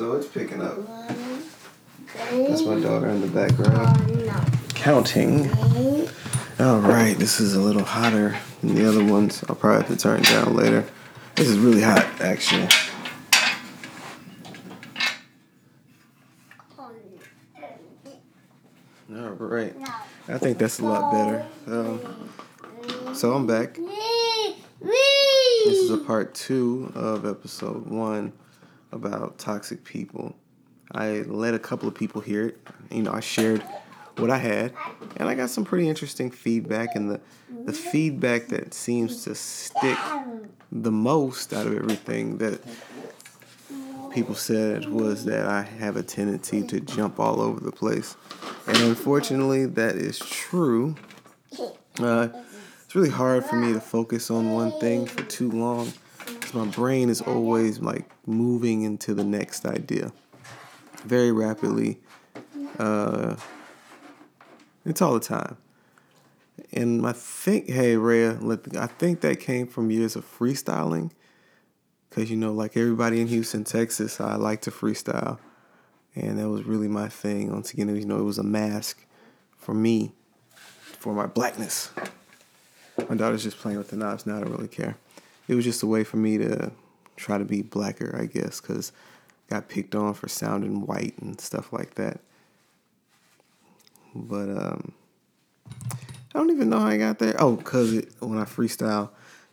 So it's picking up. That's my daughter in the background. Counting. All right, this is a little hotter than the other ones. I'll probably have to turn it down later. This is really hot, actually. All right. I think that's a lot better. Um, so I'm back. This is a part two of episode one about toxic people. I let a couple of people hear it. You know, I shared what I had, and I got some pretty interesting feedback. And the the feedback that seems to stick the most out of everything that people said was that I have a tendency to jump all over the place, and unfortunately, that is true. Uh, it's really hard for me to focus on one thing for too long my brain is always like moving into the next idea very rapidly. Uh, it's all the time. And I think, hey, Rhea, I think that came from years of freestyling. Because, you know, like everybody in Houston, Texas, I like to freestyle. And that was really my thing. Once again, you know, it was a mask for me, for my blackness. My daughter's just playing with the knives now. I don't really care. It was just a way for me to try to be blacker, I guess, because got picked on for sounding white and stuff like that. But um, I don't even know how I got there. Oh, cause when I freestyle,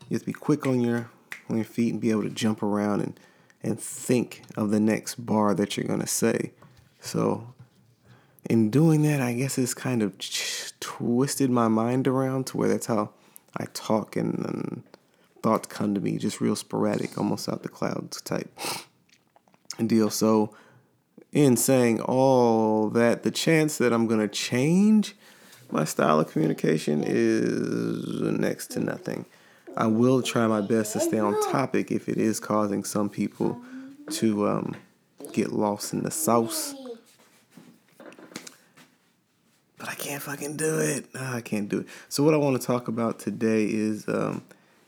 you have to be quick on your on your feet and be able to jump around and and think of the next bar that you're gonna say. So in doing that, I guess it's kind of twisted my mind around to where that's how I talk and, and thoughts come to me, just real sporadic, almost out the clouds type deal. So, in saying all that, the chance that I'm going to change my style of communication is next to nothing. I will try my best to stay on topic if it is causing some people to um, get lost in the sauce. But I can't fucking do it. No, I can't do it. So what I want to talk about today is um,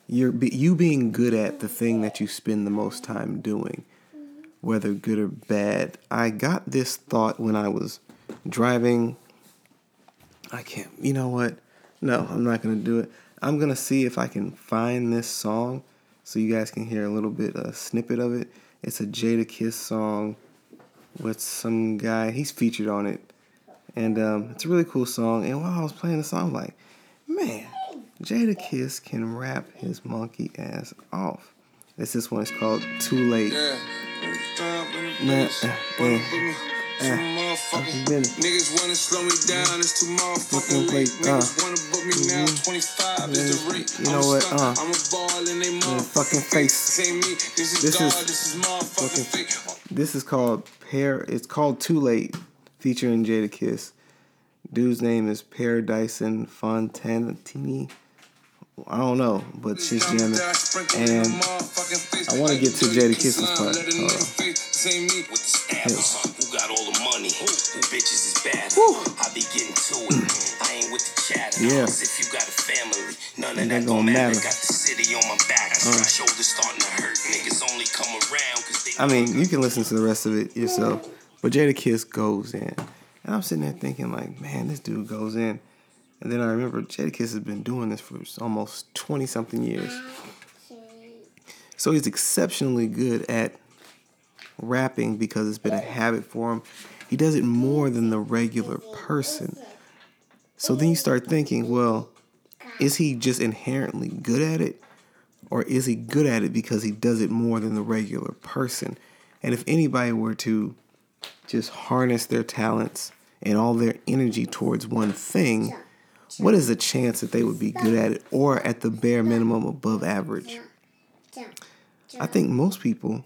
your you being good at the thing that you spend the most time doing, whether good or bad. I got this thought when I was driving. I can't. You know what? No, I'm not gonna do it. I'm gonna see if I can find this song so you guys can hear a little bit a snippet of it. It's a Jadakiss song with some guy. He's featured on it and um, it's a really cool song. And while I was playing the song, I'm like, man, Jadakiss can rap his monkey ass off. This this one is called Too Late. Yeah. Man, uh, yeah. Uh, Niggas wanna slow me down, it's too motherfucking late. Niggas wanna book me now, mm-hmm. 25 is the rate. You know what? Uh, I'm a ball in they motherfucking face. This is this God, this is motherfucking fake. This is called Pair. It's called Too Late featuring Jadakiss. Dude's name is Paradison Fontanini. I don't know, but she's jamming. And I want to get to Jadakiss's part. Hold on. Who got all the money? Who bitches is bad? I be getting to it. I ain't with the chatter. Yeah. If you got a family, none of that don't matter. Got the city on my back. Uh. Shoulders starting to hurt. Niggas only come around because they. I mean, you can listen to the rest of it yourself. But Jadakiss goes in. And I'm sitting there thinking, like, man, this dude goes in. And then I remember Jadakiss has been doing this for almost 20 something years. So he's exceptionally good at rapping because it's been a habit for him. He does it more than the regular person. So then you start thinking, well, is he just inherently good at it? Or is he good at it because he does it more than the regular person? And if anybody were to just harness their talents and all their energy towards one thing, what is the chance that they would be good at it or at the bare minimum above average? I think most people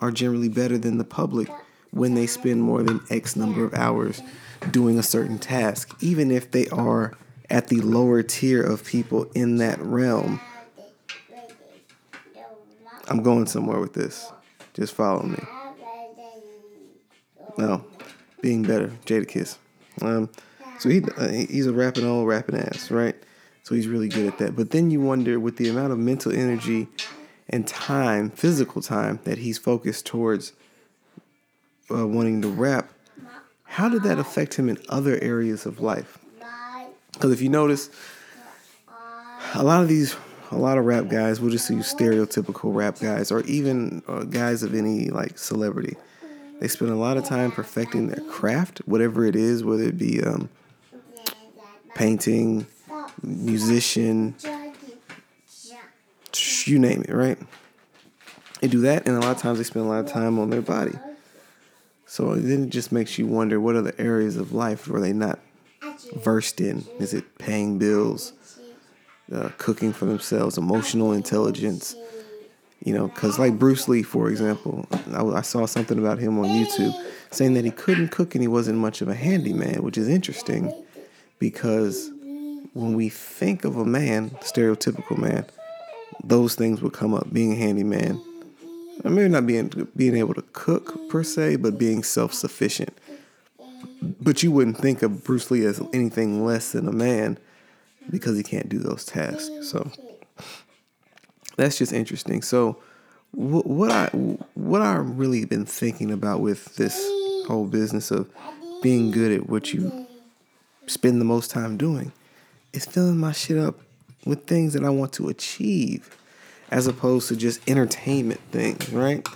are generally better than the public when they spend more than X number of hours doing a certain task, even if they are at the lower tier of people in that realm. I'm going somewhere with this. Just follow me. No, being better, Jadakiss. Um, so he uh, he's a rapping old rapping ass, right? So he's really good at that. But then you wonder, with the amount of mental energy and time, physical time that he's focused towards uh, wanting to rap, how did that affect him in other areas of life? Because if you notice, a lot of these, a lot of rap guys, we'll just use stereotypical rap guys, or even uh, guys of any like celebrity. They spend a lot of time perfecting their craft, whatever it is, whether it be um, painting, musician, you name it, right? They do that, and a lot of times they spend a lot of time on their body. So then it just makes you wonder what other areas of life were they not versed in? Is it paying bills, uh, cooking for themselves, emotional intelligence? You know, because like Bruce Lee, for example, I, I saw something about him on YouTube saying that he couldn't cook and he wasn't much of a handyman, which is interesting because when we think of a man, stereotypical man, those things would come up being a handyman. Maybe not being being able to cook per se, but being self sufficient. But you wouldn't think of Bruce Lee as anything less than a man because he can't do those tasks. So that's just interesting. So what I what I've really been thinking about with this whole business of being good at what you spend the most time doing is filling my shit up with things that I want to achieve as opposed to just entertainment things, right?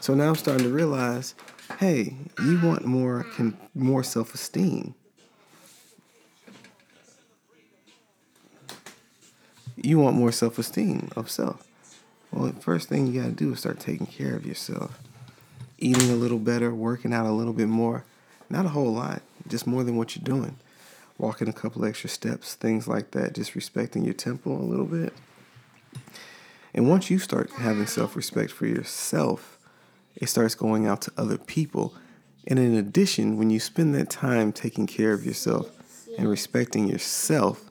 So now I'm starting to realize, hey, you want more more self-esteem. You want more self-esteem of self. Well, the first thing you got to do is start taking care of yourself. Eating a little better, working out a little bit more. Not a whole lot, just more than what you're doing walking a couple extra steps, things like that, just respecting your temple a little bit. And once you start having self respect for yourself, it starts going out to other people. And in addition, when you spend that time taking care of yourself and respecting yourself,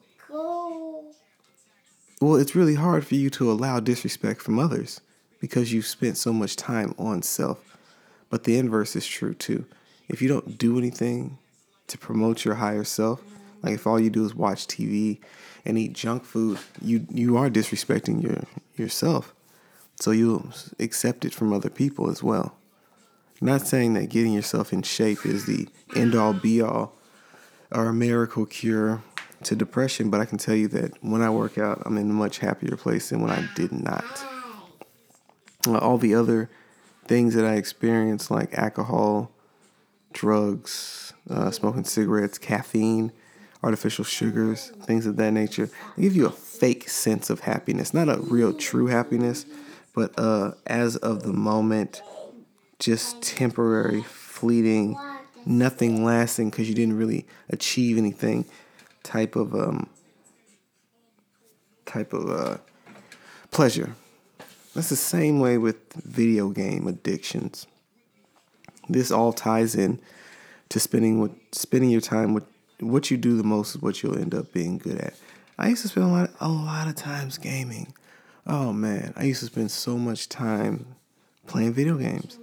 well, it's really hard for you to allow disrespect from others because you've spent so much time on self. But the inverse is true too. If you don't do anything to promote your higher self, like if all you do is watch TV and eat junk food, you you are disrespecting your yourself. So you'll accept it from other people as well. not saying that getting yourself in shape is the end all be all or a miracle cure to depression, but I can tell you that when I work out, I'm in a much happier place than when I did not. All the other things that I experienced, like alcohol, drugs, uh, smoking cigarettes, caffeine, artificial sugars, things of that nature. They give you a fake sense of happiness, not a real true happiness, but uh, as of the moment, just temporary, fleeting, nothing lasting because you didn't really achieve anything type of um type of uh pleasure. That's the same way with video game addictions. This all ties in to spending with spending your time with what you do the most is what you'll end up being good at. I used to spend a lot, a lot of times gaming. Oh man, I used to spend so much time playing video games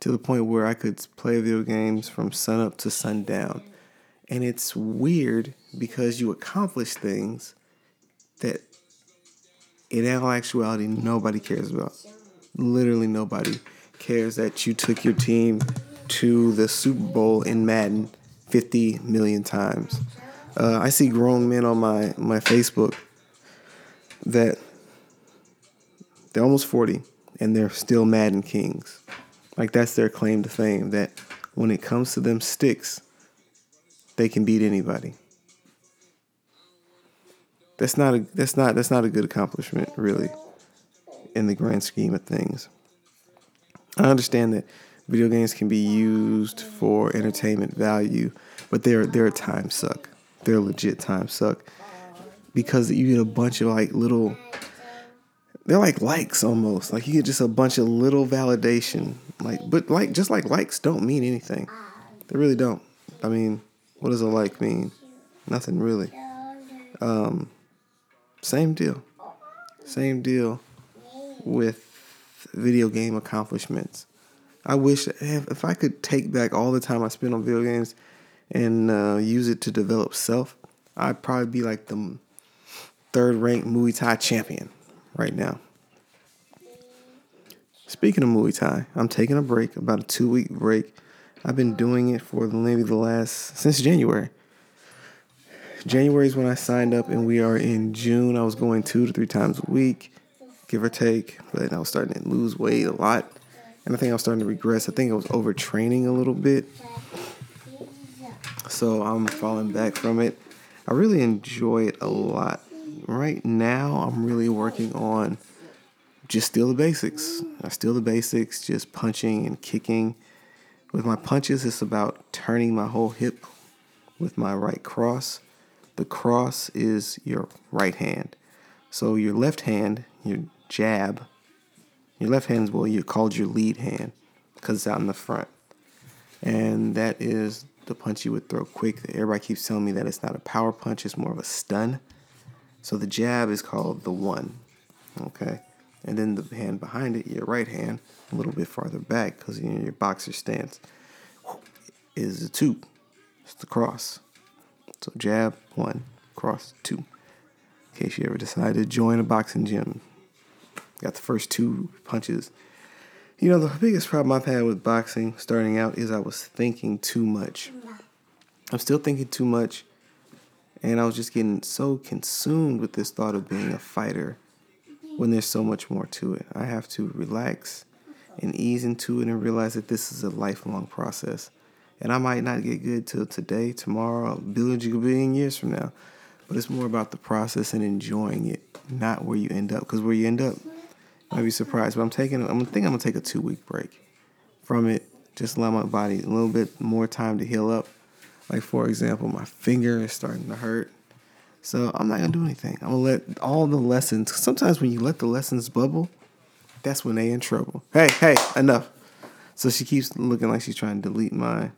to the point where I could play video games from sunup to sundown. And it's weird because you accomplish things that in actuality nobody cares about. Literally nobody cares that you took your team to the Super Bowl in Madden 50 million times. Uh, I see grown men on my, my Facebook that they're almost 40 and they're still Madden Kings. Like that's their claim to fame that when it comes to them sticks, they can beat anybody. That's not a that's not that's not a good accomplishment really in the grand scheme of things. I understand that video games can be used for entertainment value, but they're they're a time suck. They're a legit time suck because you get a bunch of like little. They're like likes almost. Like you get just a bunch of little validation. Like, but like just like likes don't mean anything. They really don't. I mean, what does a like mean? Nothing really. Um, same deal. Same deal with video game accomplishments. I wish if I could take back all the time I spent on video games and uh, use it to develop self, I'd probably be like the third ranked Muay Thai champion right now. Speaking of Muay Thai, I'm taking a break, about a two week break. I've been doing it for maybe the last since January. January is when I signed up, and we are in June. I was going two to three times a week, give or take, but I was starting to lose weight a lot. And I think I was starting to regress. I think I was overtraining a little bit. So I'm falling back from it. I really enjoy it a lot. Right now, I'm really working on just still the basics. I still the basics, just punching and kicking. With my punches, it's about turning my whole hip with my right cross. The cross is your right hand. So your left hand, your jab, your left hand is well, you called your lead hand because it's out in the front. And that is the punch you would throw quick. Everybody keeps telling me that it's not a power punch, it's more of a stun. So the jab is called the one. Okay. And then the hand behind it, your right hand, a little bit farther back because you your boxer stance, is the two. It's the cross. So jab, one, cross, two. In case you ever decide to join a boxing gym, Got the first two punches. You know, the biggest problem I've had with boxing starting out is I was thinking too much. I'm still thinking too much. And I was just getting so consumed with this thought of being a fighter when there's so much more to it. I have to relax and ease into it and realize that this is a lifelong process. And I might not get good till today, tomorrow, a billion, billion years from now. But it's more about the process and enjoying it, not where you end up. Because where you end up, I'd be surprised. But I'm taking. I'm think I'm gonna take a two week break from it. Just allow my body a little bit more time to heal up. Like for example, my finger is starting to hurt. So I'm not gonna do anything. I'm gonna let all the lessons. Sometimes when you let the lessons bubble, that's when they in trouble. Hey, hey, enough. So she keeps looking like she's trying to delete my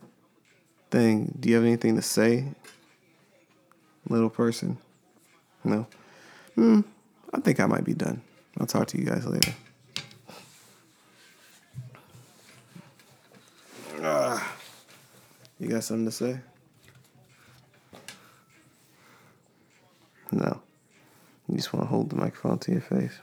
thing. Do you have anything to say, little person? No. Hmm. I think I might be done. I'll talk to you guys later. Uh, you got something to say? No. You just want to hold the microphone to your face.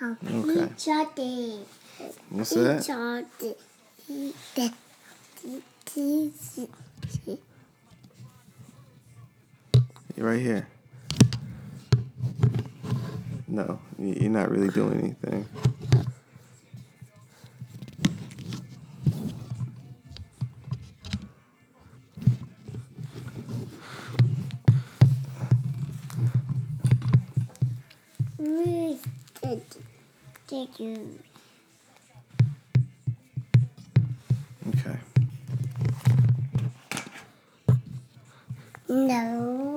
Okay. What's that? Right here. No, you're not really doing anything. Thank you. Okay. No.